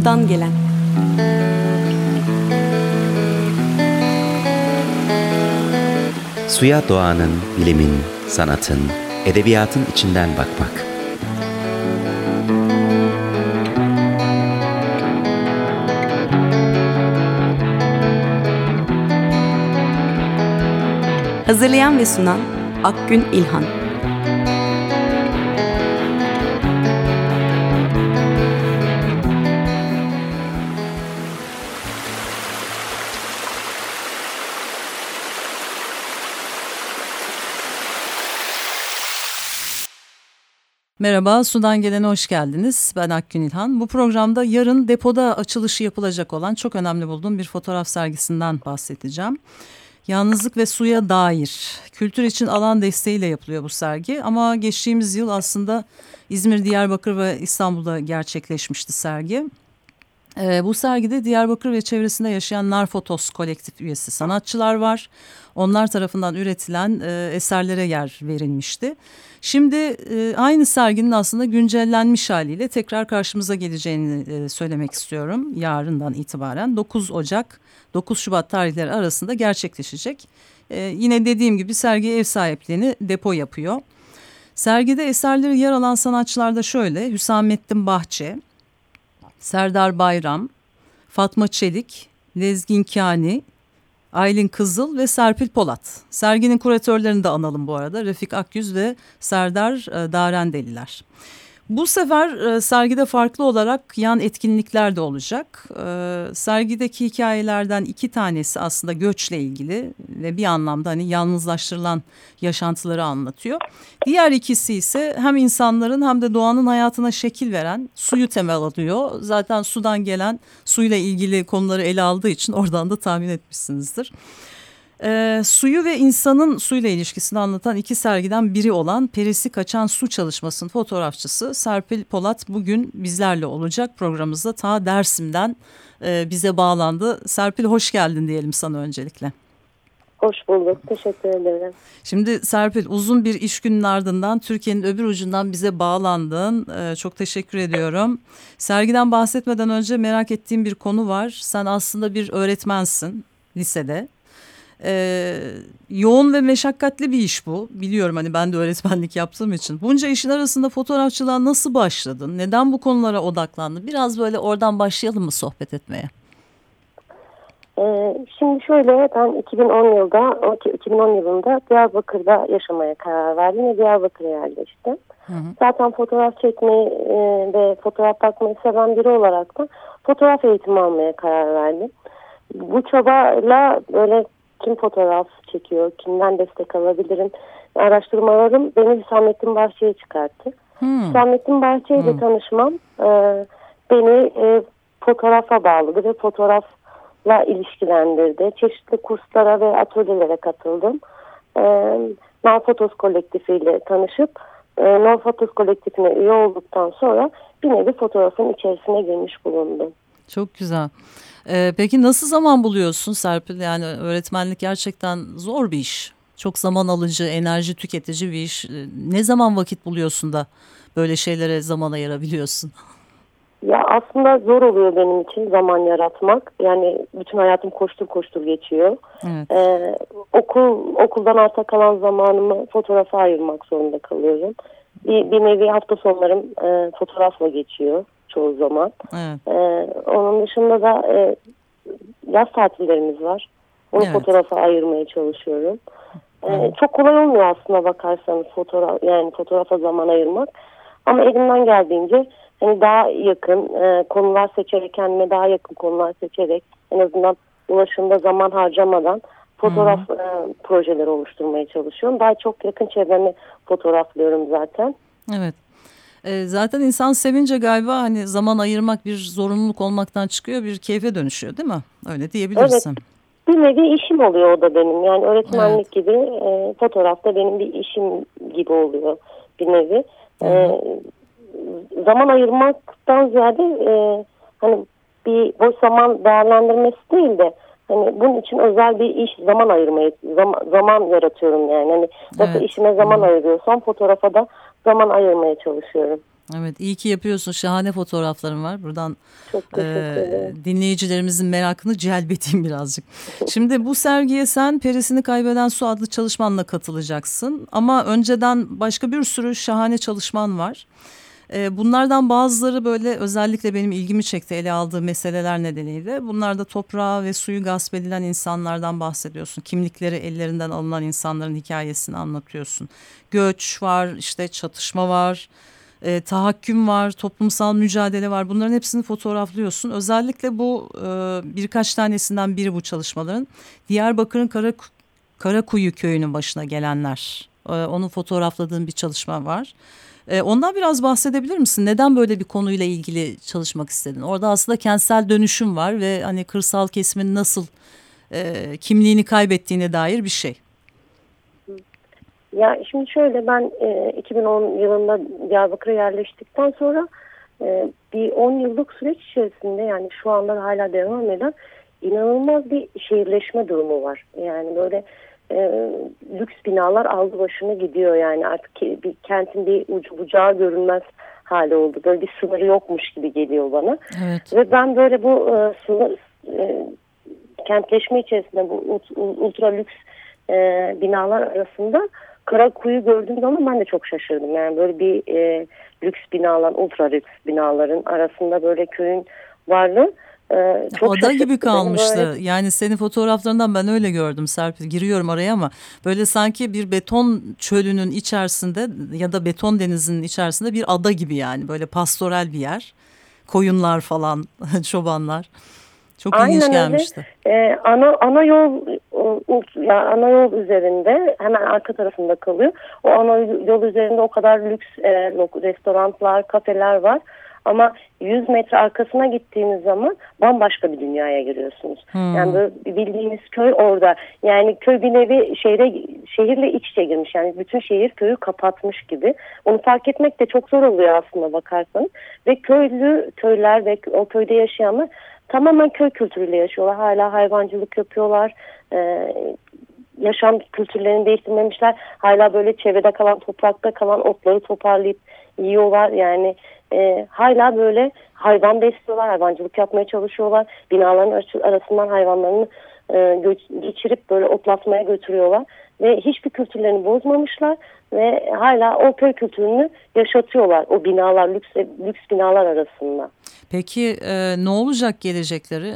Sudan gelen Suya doğanın, bilimin, sanatın, edebiyatın içinden bakmak. Hazırlayan ve sunan Akgün İlhan Merhaba, Sudan Gelen'e hoş geldiniz. Ben Akgün İlhan. Bu programda yarın depoda açılışı yapılacak olan çok önemli bulduğum bir fotoğraf sergisinden bahsedeceğim. Yalnızlık ve suya dair kültür için alan desteğiyle yapılıyor bu sergi. Ama geçtiğimiz yıl aslında İzmir, Diyarbakır ve İstanbul'da gerçekleşmişti sergi. Ee, bu sergide Diyarbakır ve çevresinde yaşayan Narfotos kolektif üyesi sanatçılar var. Onlar tarafından üretilen e, eserlere yer verilmişti. Şimdi e, aynı serginin aslında güncellenmiş haliyle tekrar karşımıza geleceğini e, söylemek istiyorum. Yarından itibaren 9 Ocak 9 Şubat tarihleri arasında gerçekleşecek. E, yine dediğim gibi sergi ev sahipliğini depo yapıyor. Sergide eserleri yer alan sanatçılar da şöyle Hüsamettin Bahçe, Serdar Bayram, Fatma Çelik, Lezgin Kani, Aylin Kızıl ve Serpil Polat. Serginin kuratörlerini de analım bu arada. Refik Akyüz ve Serdar e, Darendeliler. Bu sefer e, sergide farklı olarak yan etkinlikler de olacak. E, sergideki hikayelerden iki tanesi aslında göçle ilgili ve bir anlamda hani yalnızlaştırılan yaşantıları anlatıyor. Diğer ikisi ise hem insanların hem de doğanın hayatına şekil veren suyu temel alıyor. Zaten sudan gelen suyla ilgili konuları ele aldığı için oradan da tahmin etmişsinizdir. E, suyu ve insanın suyla ilişkisini anlatan iki sergiden biri olan Perisi Kaçan Su Çalışması'nın fotoğrafçısı Serpil Polat bugün bizlerle olacak programımızda ta Dersim'den e, bize bağlandı. Serpil hoş geldin diyelim sana öncelikle. Hoş bulduk. Teşekkür ederim. Şimdi Serpil uzun bir iş günün ardından Türkiye'nin öbür ucundan bize bağlandın. Ee, çok teşekkür ediyorum. Sergiden bahsetmeden önce merak ettiğim bir konu var. Sen aslında bir öğretmensin lisede. Ee, yoğun ve meşakkatli bir iş bu. Biliyorum hani ben de öğretmenlik yaptığım için. Bunca işin arasında fotoğrafçılığa nasıl başladın? Neden bu konulara odaklandın? Biraz böyle oradan başlayalım mı sohbet etmeye? Ee, şimdi şöyle ben 2010 yılda 2010 yılında Diyarbakır'da yaşamaya karar verdim ve Diyarbakır'a yerleştim. Hı hı. Zaten fotoğraf çekmeyi e, ve fotoğraf bakmayı seven biri olarak da fotoğraf eğitimi almaya karar verdim. Bu çabayla böyle kim fotoğraf çekiyor, kimden destek alabilirim araştırmalarım beni Hüsamettin Bahçe'ye çıkarttı. Hmm. Hüsamettin Bahçe ile hmm. tanışmam e, beni e, fotoğrafa bağladı ve fotoğrafla ilişkilendirdi. Çeşitli kurslara ve atölyelere katıldım. E, Narfotos kolektifiyle tanışıp e, Narfotos kolektifine üye olduktan sonra bir nevi fotoğrafın içerisine girmiş bulundum. Çok güzel. Ee, peki nasıl zaman buluyorsun Serpil? Yani öğretmenlik gerçekten zor bir iş. Çok zaman alıcı, enerji tüketici bir iş. Ee, ne zaman vakit buluyorsun da böyle şeylere zaman ayırabiliyorsun? Ya aslında zor oluyor benim için zaman yaratmak. Yani bütün hayatım koştur koştur geçiyor. Evet. Ee, okul okuldan arta kalan zamanımı fotoğrafa ayırmak zorunda kalıyorum. Bir, bir nevi hafta sonlarım e, fotoğrafla geçiyor çoğu zaman. Evet. Ee, onun dışında da e, yaz tatillerimiz var. Onu evet. fotoğrafa ayırmaya çalışıyorum. Ee, Çok kolay olmuyor aslında bakarsanız fotoğraf yani fotoğrafa zaman ayırmak. Ama elimden geldiğince hani daha yakın e, konular seçerek kendime daha yakın konular seçerek en azından ulaşımda zaman harcamadan fotoğraf e, projeleri oluşturmaya çalışıyorum. Daha çok yakın çevremi fotoğraflıyorum zaten. Evet. E, zaten insan sevince galiba hani zaman ayırmak bir zorunluluk olmaktan çıkıyor bir keyfe dönüşüyor değil mi? Öyle diyebilirsin. Evet. Bir nevi işim oluyor o da benim. Yani öğretmenlik evet. gibi e, fotoğrafta benim bir işim gibi oluyor bir nevi. E, zaman ayırmaktan ziyade e, hani bir boş zaman değerlendirmesi değil de hani bunun için özel bir iş zaman ayırmayı zaman, zaman yaratıyorum yani. Hani nasıl evet. işime zaman ayırıyorsam fotoğrafa da zaman ayırmaya çalışıyorum. Evet iyi ki yapıyorsun. Şahane fotoğrafların var. Buradan e, dinleyicilerimizin merakını celbedeyim birazcık. Şimdi bu sergiye sen Perisini Kaybeden Su adlı çalışmanla katılacaksın. Ama önceden başka bir sürü şahane çalışman var. E, bunlardan bazıları böyle özellikle benim ilgimi çekti ele aldığı meseleler nedeniyle. Bunlarda toprağı ve suyu gasp edilen insanlardan bahsediyorsun. Kimlikleri ellerinden alınan insanların hikayesini anlatıyorsun. Göç var, işte çatışma var e, tahakküm var, toplumsal mücadele var. Bunların hepsini fotoğraflıyorsun. Özellikle bu e, birkaç tanesinden biri bu çalışmaların. Diyarbakır'ın Kara, Karakuyu köyünün başına gelenler. E, onu fotoğrafladığım bir çalışma var. E, ondan biraz bahsedebilir misin? Neden böyle bir konuyla ilgili çalışmak istedin? Orada aslında kentsel dönüşüm var ve hani kırsal kesimin nasıl e, kimliğini kaybettiğine dair bir şey. Ya şimdi şöyle ben e, 2010 yılında Diyarbakır'a yerleştikten sonra e, bir 10 yıllık süreç içerisinde yani şu anda hala devam eden inanılmaz bir şehirleşme durumu var. Yani böyle e, lüks binalar aldı başını gidiyor yani artık bir kentin bir ucu bucağı görünmez hali oldu. Böyle bir sınırı yokmuş gibi geliyor bana. Evet. Ve ben böyle bu e, sınır, e, kentleşme içerisinde bu ultra lüks e, binalar arasında kara kuyu gördüğüm zaman ben de çok şaşırdım. Yani böyle bir e, lüks binalar, ultra lüks binaların arasında böyle köyün varlığı ee, çok Ada gibi kalmıştı. Böyle... Yani senin fotoğraflarından ben öyle gördüm Serpil. Giriyorum araya ama böyle sanki bir beton çölünün içerisinde ya da beton denizinin içerisinde bir ada gibi yani. Böyle pastoral bir yer. Koyunlar falan, çobanlar. Çok Aynen ilginç gelmişti. Ee, ana ana yol ya ana yol üzerinde hemen arka tarafında kalıyor. O ana yol üzerinde o kadar lüks e, restoranlar, kafeler var. Ama 100 metre arkasına gittiğiniz zaman bambaşka bir dünyaya giriyorsunuz. Hmm. Yani bildiğiniz köy orada. Yani köy bir nevi şehre, şehirle iç içe girmiş. Yani bütün şehir köyü kapatmış gibi. Onu fark etmek de çok zor oluyor aslında bakarsanız. Ve köylü köyler ve o köyde yaşayanlar tamamen köy kültürüyle yaşıyorlar. Hala hayvancılık yapıyorlar. Ee, yaşam kültürlerini değiştirmemişler. Hala böyle çevrede kalan, toprakta kalan otları toparlayıp yiyorlar. Yani e, hala böyle hayvan besliyorlar, hayvancılık yapmaya çalışıyorlar. Binaların arasından hayvanlarını e, geçirip böyle otlatmaya götürüyorlar. Ve hiçbir kültürlerini bozmamışlar ve hala o köy kültürünü yaşatıyorlar o binalar, lüks, lüks binalar arasında. Peki e, ne olacak gelecekleri?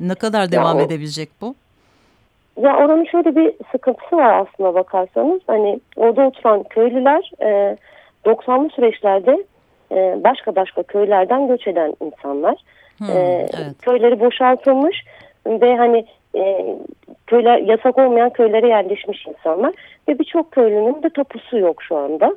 Ne kadar devam ya, edebilecek bu? Ya oranın şöyle bir sıkıntısı var aslında bakarsanız. Hani orada oturan köylüler e, 90'lı süreçlerde e, başka başka köylerden göç eden insanlar. Hmm, e, evet. Köyleri boşaltılmış ve hani e, köyler yasak olmayan köylere yerleşmiş insanlar ve birçok köylünün de tapusu yok şu anda.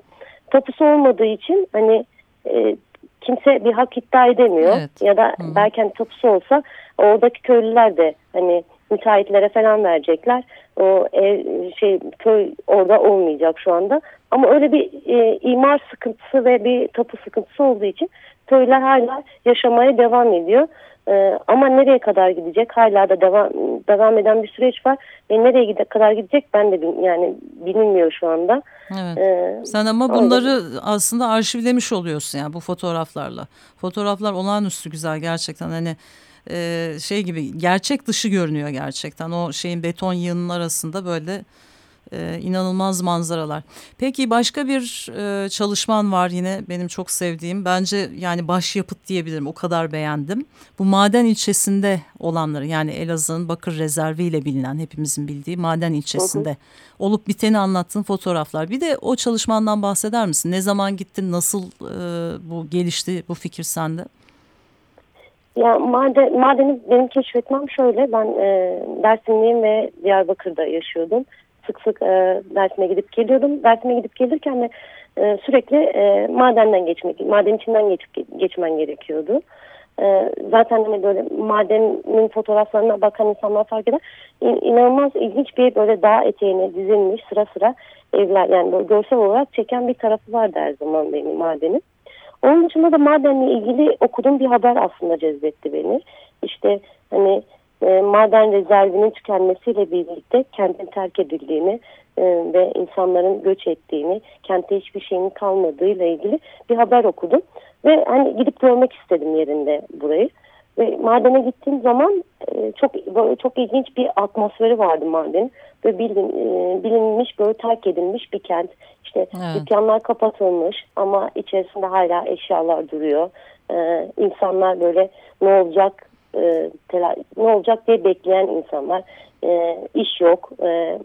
Tapusu olmadığı için hani e, kimse bir hak iddia edemiyor evet. ya da hmm. belki hani tapusu olsa oradaki köylüler de hani müteahhitlere falan verecekler. O ev, şey köy orada olmayacak şu anda. Ama öyle bir e, imar sıkıntısı ve bir tapu sıkıntısı olduğu için köyler hala yaşamaya devam ediyor. E, ama nereye kadar gidecek? Hala da devam devam eden bir süreç var. Ve nereye gide kadar gidecek ben de yani bilinmiyor şu anda. Evet. Ee, Sen ama bunları öyle. aslında arşivlemiş oluyorsun yani bu fotoğraflarla. Fotoğraflar olağanüstü güzel gerçekten hani e, şey gibi gerçek dışı görünüyor gerçekten. O şeyin beton yığının arasında böyle e, inanılmaz manzaralar. Peki başka bir e, çalışman var yine benim çok sevdiğim. Bence yani başyapıt diyebilirim. O kadar beğendim. Bu maden ilçesinde olanları yani Elazığ'ın Bakır Rezervi ile bilinen hepimizin bildiği maden ilçesinde hı hı. olup biteni anlattığın fotoğraflar. Bir de o çalışmandan bahseder misin? Ne zaman gittin? Nasıl e, bu gelişti bu fikir sende? Ya maden, madeni benim keşfetmem şöyle. Ben e, Dersimliyim ve Diyarbakır'da yaşıyordum. Sık sık e, Dersim'e gidip geliyordum. Dersim'e gidip gelirken de e, sürekli e, madenden geçmek, maden içinden geçip geçmen gerekiyordu. E, zaten hani böyle madenin fotoğraflarına bakan insanlar fark eder. İn, inanılmaz ilginç bir böyle dağ eteğine dizilmiş sıra sıra evler yani böyle görsel olarak çeken bir tarafı vardı her zaman benim madenin. Onun dışında da madenle ilgili okuduğum bir haber aslında cezbetti beni. İşte hani e, maden rezervinin tükenmesiyle birlikte kentin terk edildiğini e, ve insanların göç ettiğini, kentte hiçbir şeyin kalmadığıyla ilgili bir haber okudum. Ve hani gidip görmek istedim yerinde burayı. Ve madene gittiğim zaman e, çok böyle çok ilginç bir atmosferi vardı maden. Ve bilin, e, bilinmiş böyle terk edilmiş bir kent. İşte evet. dükkanlar kapatılmış ama içerisinde hala eşyalar duruyor. E, insanlar böyle ne olacak e, ne olacak diye bekleyen insanlar. E, iş yok. E,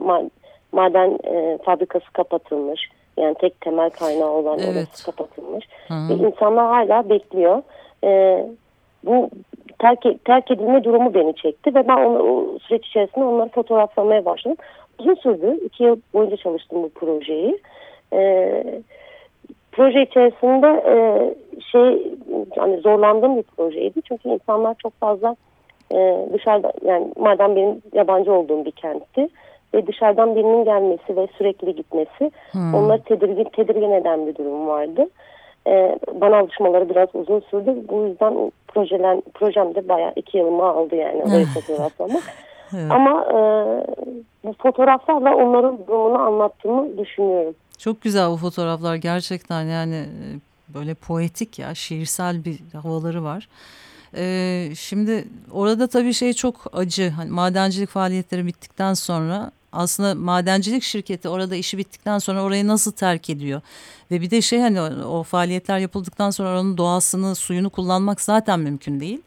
maden e, fabrikası kapatılmış. Yani tek temel kaynağı olan evet. orası kapatılmış. Hı -hı. Ve insanlar hala bekliyor. E, bu terk, terk edilme durumu beni çekti ve ben onu, o süreç içerisinde onları fotoğraflamaya başladım. Uzun sürdü. iki yıl boyunca çalıştım bu projeyi. E, proje içerisinde e, şey yani zorlandığım bir projeydi. Çünkü insanlar çok fazla e, dışarıda yani madem benim yabancı olduğum bir kentti ve dışarıdan birinin gelmesi ve sürekli gitmesi hmm. onları tedirgin, tedirgin eden bir durum vardı. Ee, bana alışmaları biraz uzun sürdü. Bu yüzden projelen, projem de bayağı iki yılımı aldı yani orayı fotoğraflamak. evet. Ama e, bu fotoğraflarla onların durumunu anlattığımı düşünüyorum. Çok güzel bu fotoğraflar gerçekten yani e, böyle poetik ya şiirsel bir havaları var. Ee, şimdi orada tabii şey çok acı. Hani madencilik faaliyetleri bittikten sonra aslında madencilik şirketi orada işi bittikten sonra orayı nasıl terk ediyor? Ve bir de şey hani o, faaliyetler yapıldıktan sonra oranın doğasını, suyunu kullanmak zaten mümkün değil.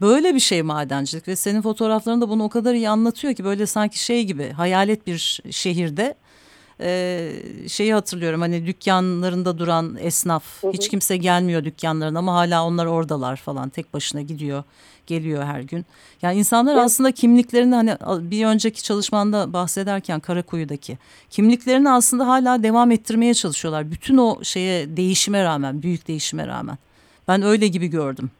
Böyle bir şey madencilik ve senin fotoğraflarında bunu o kadar iyi anlatıyor ki böyle sanki şey gibi hayalet bir şehirde e, şeyi hatırlıyorum hani dükkanlarında duran esnaf hı hı. hiç kimse gelmiyor dükkanlarına ama hala onlar oradalar falan tek başına gidiyor geliyor her gün. Yani insanlar evet. aslında kimliklerini hani bir önceki çalışmanda bahsederken Karakuyu'daki kimliklerini aslında hala devam ettirmeye çalışıyorlar. Bütün o şeye değişime rağmen, büyük değişime rağmen. Ben öyle gibi gördüm.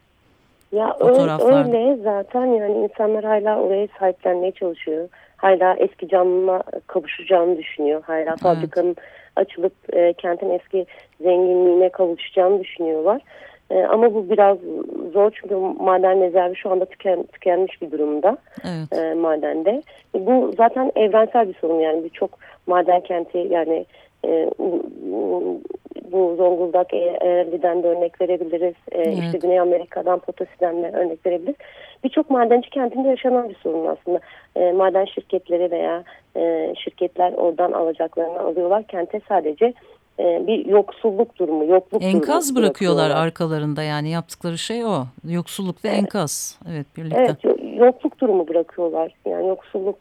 Ya öyle zaten yani insanlar hala orayı sahiplenmeye çalışıyor. Hala eski canlına kavuşacağını düşünüyor. Hala fabrikanın evet. açılıp e, kentin eski zenginliğine kavuşacağını düşünüyorlar. E, ama bu biraz zor çünkü maden rezervi şu anda tüken, tükenmiş bir durumda evet. e, madende. E, bu zaten evrensel bir sorun yani birçok maden kenti yani e, bu Zonguldak Ereğli'den de örnek verebiliriz. E, evet. İşte Güney Amerika'dan Potosi'den de örnek verebiliriz. Birçok madenci kentinde yaşanan bir sorun aslında. E, maden şirketleri veya e, şirketler oradan alacaklarını alıyorlar. Kente sadece e, bir yoksulluk durumu, yokluk enkaz durumu bırakıyorlar arkalarında yani yaptıkları şey o. Yoksulluk ve evet. enkaz. Evet birlikte. Evet, yokluk durumu bırakıyorlar. Yani yoksulluk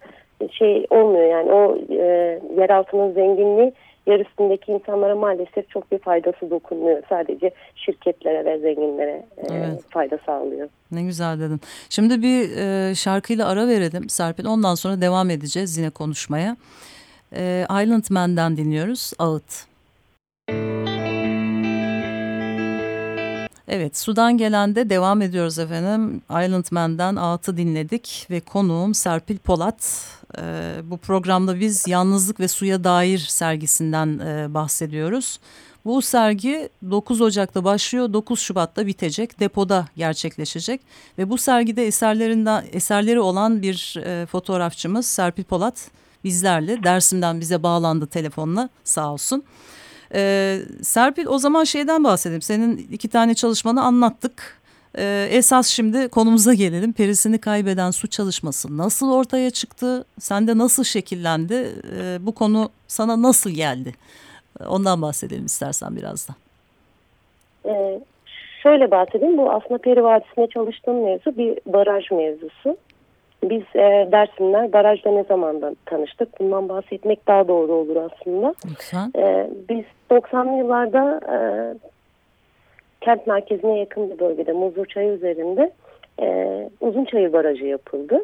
şey olmuyor yani o e, yer altının zenginliği yer üstündeki insanlara maalesef çok bir faydası dokunmuyor. Sadece şirketlere ve zenginlere e, evet. fayda sağlıyor. Ne güzel dedin. Şimdi bir e, şarkıyla ara verelim Serpil. Ondan sonra devam edeceğiz yine konuşmaya. E, Island Man'den dinliyoruz. Ağıt. Evet sudan gelen de devam ediyoruz efendim. Island Man'den Ağıt'ı dinledik ve konuğum Serpil Polat. Ee, bu programda biz yalnızlık ve suya dair sergisinden e, bahsediyoruz. Bu sergi 9 Ocak'ta başlıyor, 9 Şubat'ta bitecek, depoda gerçekleşecek ve bu sergide eserlerinden eserleri olan bir e, fotoğrafçımız Serpil Polat bizlerle Dersim'den bize bağlandı telefonla sağ olsun. Ee, Serpil o zaman şeyden bahsedeyim. Senin iki tane çalışmanı anlattık. Ee, esas şimdi konumuza gelelim. Perisini kaybeden su çalışması nasıl ortaya çıktı? Sende nasıl şekillendi? Ee, bu konu sana nasıl geldi? Ondan bahsedelim istersen biraz da. Ee, şöyle bahsedeyim. Bu aslında Peri Vadisi'nde çalıştığım mevzu bir baraj mevzusu. Biz e, Dersimler barajda ne zamandan tanıştık? Bundan bahsetmek daha doğru olur aslında. Lütfen. E, biz 90'lı yıllarda e, kent merkezine yakın bir bölgede Muzurçayı üzerinde e, Uzunçayır Barajı yapıldı.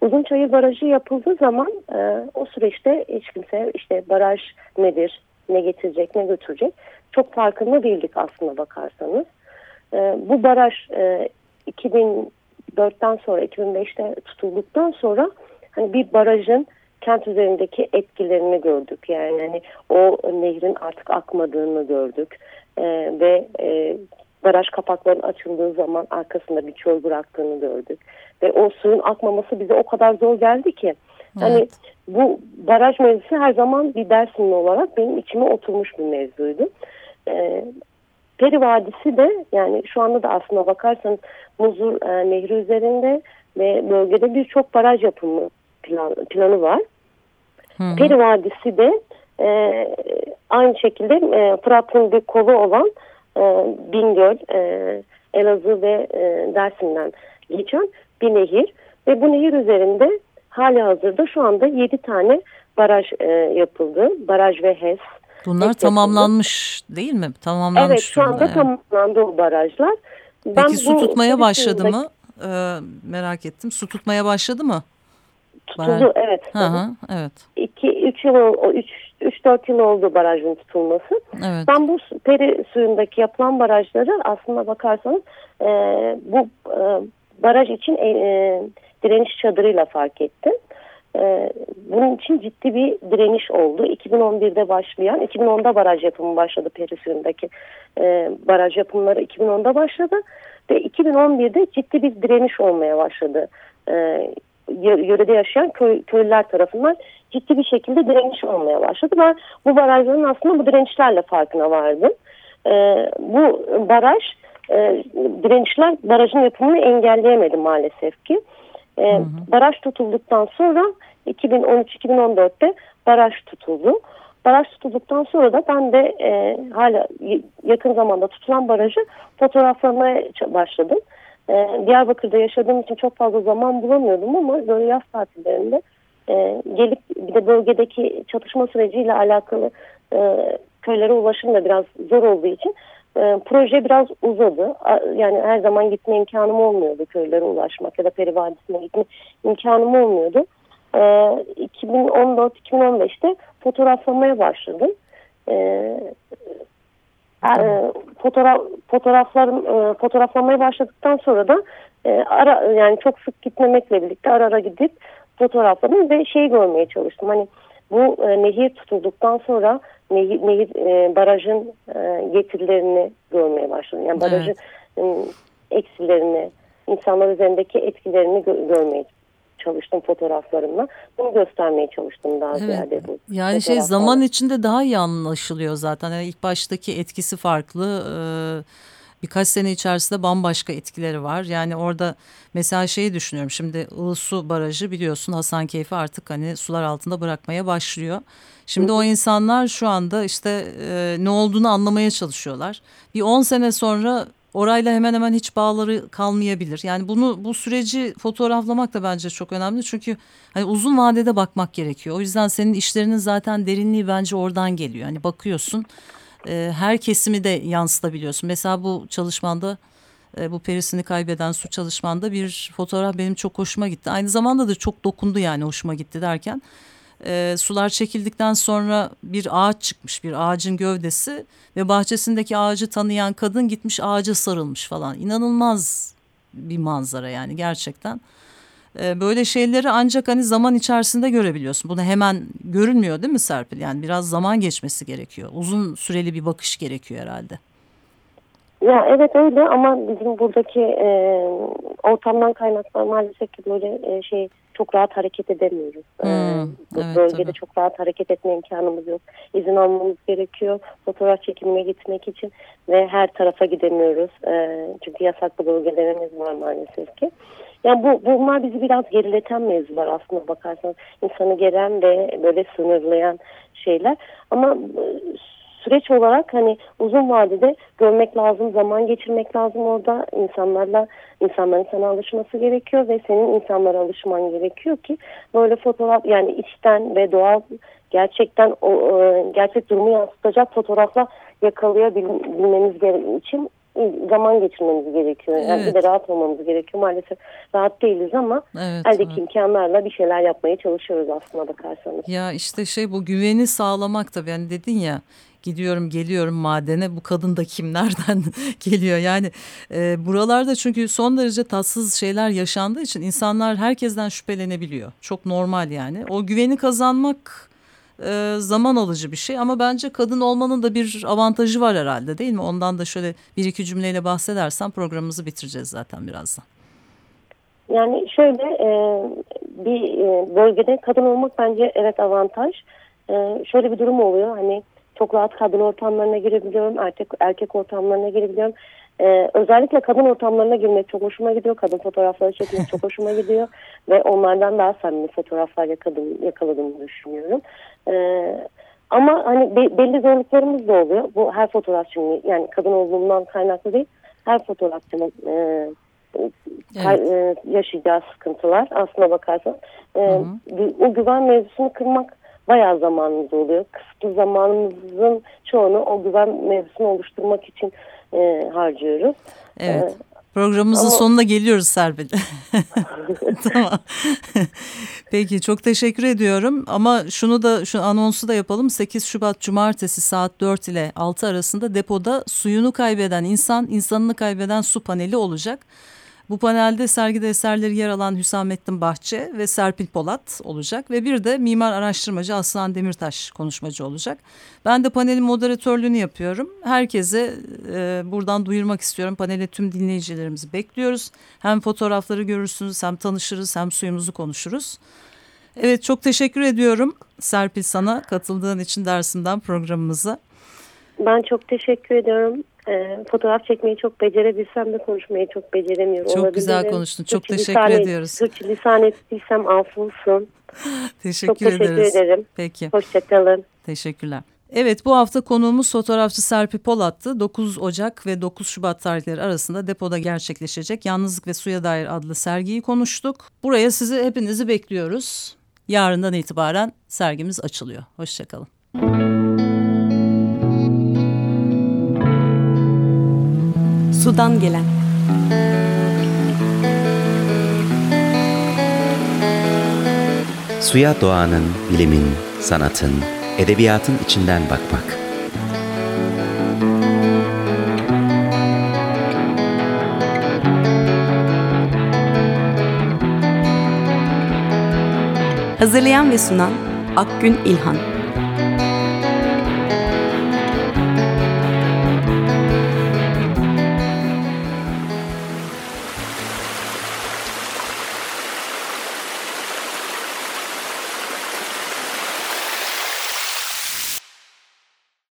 Uzunçayır Barajı yapıldığı zaman e, o süreçte hiç kimse işte baraj nedir, ne getirecek, ne götürecek çok farkında değildik aslında bakarsanız. E, bu baraj e, 2004'ten sonra 2005'te tutulduktan sonra hani bir barajın kent üzerindeki etkilerini gördük. Yani hani o nehrin artık akmadığını gördük e, ve e, baraj kapaklarının açıldığı zaman arkasında bir çöl bıraktığını gördük. Ve o suyun akmaması bize o kadar zor geldi ki Hani evet. bu baraj mevzusu her zaman bir dersimli olarak benim içime oturmuş bir mevzuydu. E, Peri Vadisi de yani şu anda da aslında bakarsanız Muzur e, Nehri üzerinde ve bölgede birçok baraj yapımı plan, planı var. Hı hı. Peri Vadisi de e, aynı şekilde e, Fırat'ın bir kolu olan e, Bingöl, e, Elazığ ve e, Dersim'den geçen bir nehir. Ve bu nehir üzerinde hali hazırda şu anda 7 tane baraj e, yapıldı. Baraj ve HES. Bunlar HES tamamlanmış yapıldı. değil mi? Tamamlanmış evet şu anda yani. tamamlandı o barajlar. Peki ben su tutmaya başladı mı? Ee, merak ettim. Su tutmaya başladı mı? Tutuldu evet. Hı hı, evet. 2-3 yıl 3-4 yıl oldu barajın tutulması. Evet. Ben bu peri suyundaki yapılan barajları aslında bakarsanız e, bu e, baraj için e, e, direniş çadırıyla fark ettim. E, bunun için ciddi bir direniş oldu. 2011'de başlayan, 2010'da baraj yapımı başladı peri suyundaki e, baraj yapımları 2010'da başladı ve 2011'de ciddi bir direniş olmaya başladı. E, yörede yaşayan köy, köylüler tarafından ciddi bir şekilde direniş olmaya başladı. Ben bu barajların aslında bu direnişlerle farkına vardım. E, bu baraj e, direnişler barajın yapımını engelleyemedi maalesef ki. E, hı hı. Baraj tutulduktan sonra 2013-2014'te baraj tutuldu. Baraj tutulduktan sonra da ben de e, hala yakın zamanda tutulan barajı fotoğraflamaya başladım. E, Diyarbakır'da yaşadığım için çok fazla zaman bulamıyordum ama böyle yaz tatillerinde e, gelip bir de bölgedeki çatışma süreciyle alakalı e, köylere ulaşım da biraz zor olduğu için e, proje biraz uzadı. Yani her zaman gitme imkanım olmuyordu köylere ulaşmak ya da Peri Vadisi'ne gitme imkanım olmuyordu. E, 2014-2015'te fotoğraflamaya başladım. E, e, fotoğraf fotoğraflarım e, fotoğraflamaya başladıktan sonra da e, ara yani çok sık gitmemekle birlikte ara ara gidip fotoğrafladım ve şey görmeye çalıştım. Hani bu e, nehir tutulduktan sonra nehir, nehir e, barajın e, getirilerini görmeye başladım. Yani barajın evet. e, eksilerini, insanlar üzerindeki etkilerini gö görmeye çalıştım fotoğraflarımla. Bunu göstermeye çalıştım daha evet. ziyade bu. Yani şey zaman içinde daha iyi anlaşılıyor zaten. Yani ilk baştaki etkisi farklı. Ee, birkaç sene içerisinde bambaşka etkileri var. Yani orada mesela şeyi düşünüyorum. Şimdi Ilısu Barajı biliyorsun Hasankeyf'i artık hani sular altında bırakmaya başlıyor. Şimdi o insanlar şu anda işte e, ne olduğunu anlamaya çalışıyorlar. Bir 10 sene sonra orayla hemen hemen hiç bağları kalmayabilir. Yani bunu bu süreci fotoğraflamak da bence çok önemli. Çünkü hani uzun vadede bakmak gerekiyor. O yüzden senin işlerinin zaten derinliği bence oradan geliyor. Hani bakıyorsun e, her kesimi de yansıtabiliyorsun. Mesela bu çalışmanda e, bu perisini kaybeden su çalışmanda bir fotoğraf benim çok hoşuma gitti. Aynı zamanda da çok dokundu yani hoşuma gitti derken e, sular çekildikten sonra bir ağaç çıkmış bir ağacın gövdesi ve bahçesindeki ağacı tanıyan kadın gitmiş ağaca sarılmış falan inanılmaz bir manzara yani gerçekten. E, böyle şeyleri ancak hani zaman içerisinde görebiliyorsun. Bunu hemen görünmüyor değil mi Serpil? Yani biraz zaman geçmesi gerekiyor. Uzun süreli bir bakış gerekiyor herhalde. Ya evet öyle ama bizim buradaki e, ortamdan kaynaklı maalesef ki böyle e, şey çok rahat hareket edemiyoruz. Hmm, ee, evet, bölgede tabii. çok rahat hareket etme imkanımız yok. İzin almamız gerekiyor fotoğraf çekimine gitmek için ve her tarafa gidemiyoruz. Ee, çünkü yasaklı bölgelerimiz var maalesef ki. Yani bu bunlar bizi biraz gerileten mevzular aslında bakarsanız. insanı gelen ve böyle sınırlayan şeyler. Ama süreç olarak hani uzun vadede görmek lazım, zaman geçirmek lazım orada insanlarla insanların sana alışması gerekiyor ve senin insanlara alışman gerekiyor ki böyle fotoğraf yani içten ve doğal gerçekten o gerçek durumu yansıtacak fotoğrafla yakalayabilmeniz için zaman geçirmemiz gerekiyor. Yani evet. bir de rahat olmamız gerekiyor. Maalesef rahat değiliz ama evet, eldeki evet. imkanlarla bir şeyler yapmaya çalışıyoruz aslında bakarsanız. Ya işte şey bu güveni sağlamak tabii yani dedin ya gidiyorum geliyorum madene bu kadın da kimlerden geliyor yani e, buralarda çünkü son derece tatsız şeyler yaşandığı için insanlar herkesten şüphelenebiliyor çok normal yani o güveni kazanmak e, zaman alıcı bir şey ama bence kadın olmanın da bir avantajı var herhalde değil mi ondan da şöyle bir iki cümleyle bahsedersen programımızı bitireceğiz zaten birazdan. Yani şöyle e, bir e, bölgede kadın olmak bence evet avantaj. E, şöyle bir durum oluyor hani çok rahat kadın ortamlarına girebiliyorum, erkek erkek ortamlarına girebiliyorum. Ee, özellikle kadın ortamlarına girmek çok hoşuma gidiyor. Kadın fotoğrafları çekmek çok hoşuma gidiyor. Ve onlardan daha samimi fotoğraflar yakaladım, yakaladığımı düşünüyorum. Ee, ama hani be, belli zorluklarımız da oluyor. Bu her fotoğrafçının yani kadın olduğumdan kaynaklı değil. Her fotoğrafçının e, evet. e, yaşayacağı sıkıntılar aslına bakarsan. E, o güven mevzusunu kırmak bayağı zamanımız oluyor. Kısıtlı zamanımızın çoğunu o güven mevzusunu oluşturmak için e, harcıyoruz. Evet. E, Programımızın Ama... sonuna geliyoruz Serpil. tamam. Peki çok teşekkür ediyorum. Ama şunu da şu anonsu da yapalım. 8 Şubat Cumartesi saat 4 ile 6 arasında depoda suyunu kaybeden insan, insanını kaybeden su paneli olacak. Bu panelde sergide eserleri yer alan Hüsamettin Bahçe ve Serpil Polat olacak ve bir de mimar araştırmacı Aslan Demirtaş konuşmacı olacak. Ben de panelin moderatörlüğünü yapıyorum. Herkese e, buradan duyurmak istiyorum. Panele tüm dinleyicilerimizi bekliyoruz. Hem fotoğrafları görürsünüz hem tanışırız hem suyumuzu konuşuruz. Evet çok teşekkür ediyorum Serpil sana katıldığın için dersimden programımıza. Ben çok teşekkür ediyorum. E, fotoğraf çekmeyi çok becerebilsem de konuşmayı çok beceremiyorum. Çok Olabilirim. güzel konuştun. Çok Türkçe teşekkür lisan ediyoruz. Türkçe lisan ettiysem affolsun. teşekkür çok teşekkür ederiz. ederim. Peki. Hoşçakalın. Teşekkürler. Evet bu hafta konuğumuz fotoğrafçı Serpi Polat'tı. 9 Ocak ve 9 Şubat tarihleri arasında depoda gerçekleşecek Yalnızlık ve Suya Dair adlı sergiyi konuştuk. Buraya sizi hepinizi bekliyoruz. Yarından itibaren sergimiz açılıyor. Hoşçakalın. Sudan gelen Suya doğanın, bilimin, sanatın, edebiyatın içinden bakmak. Hazırlayan ve sunan Akgün İlhan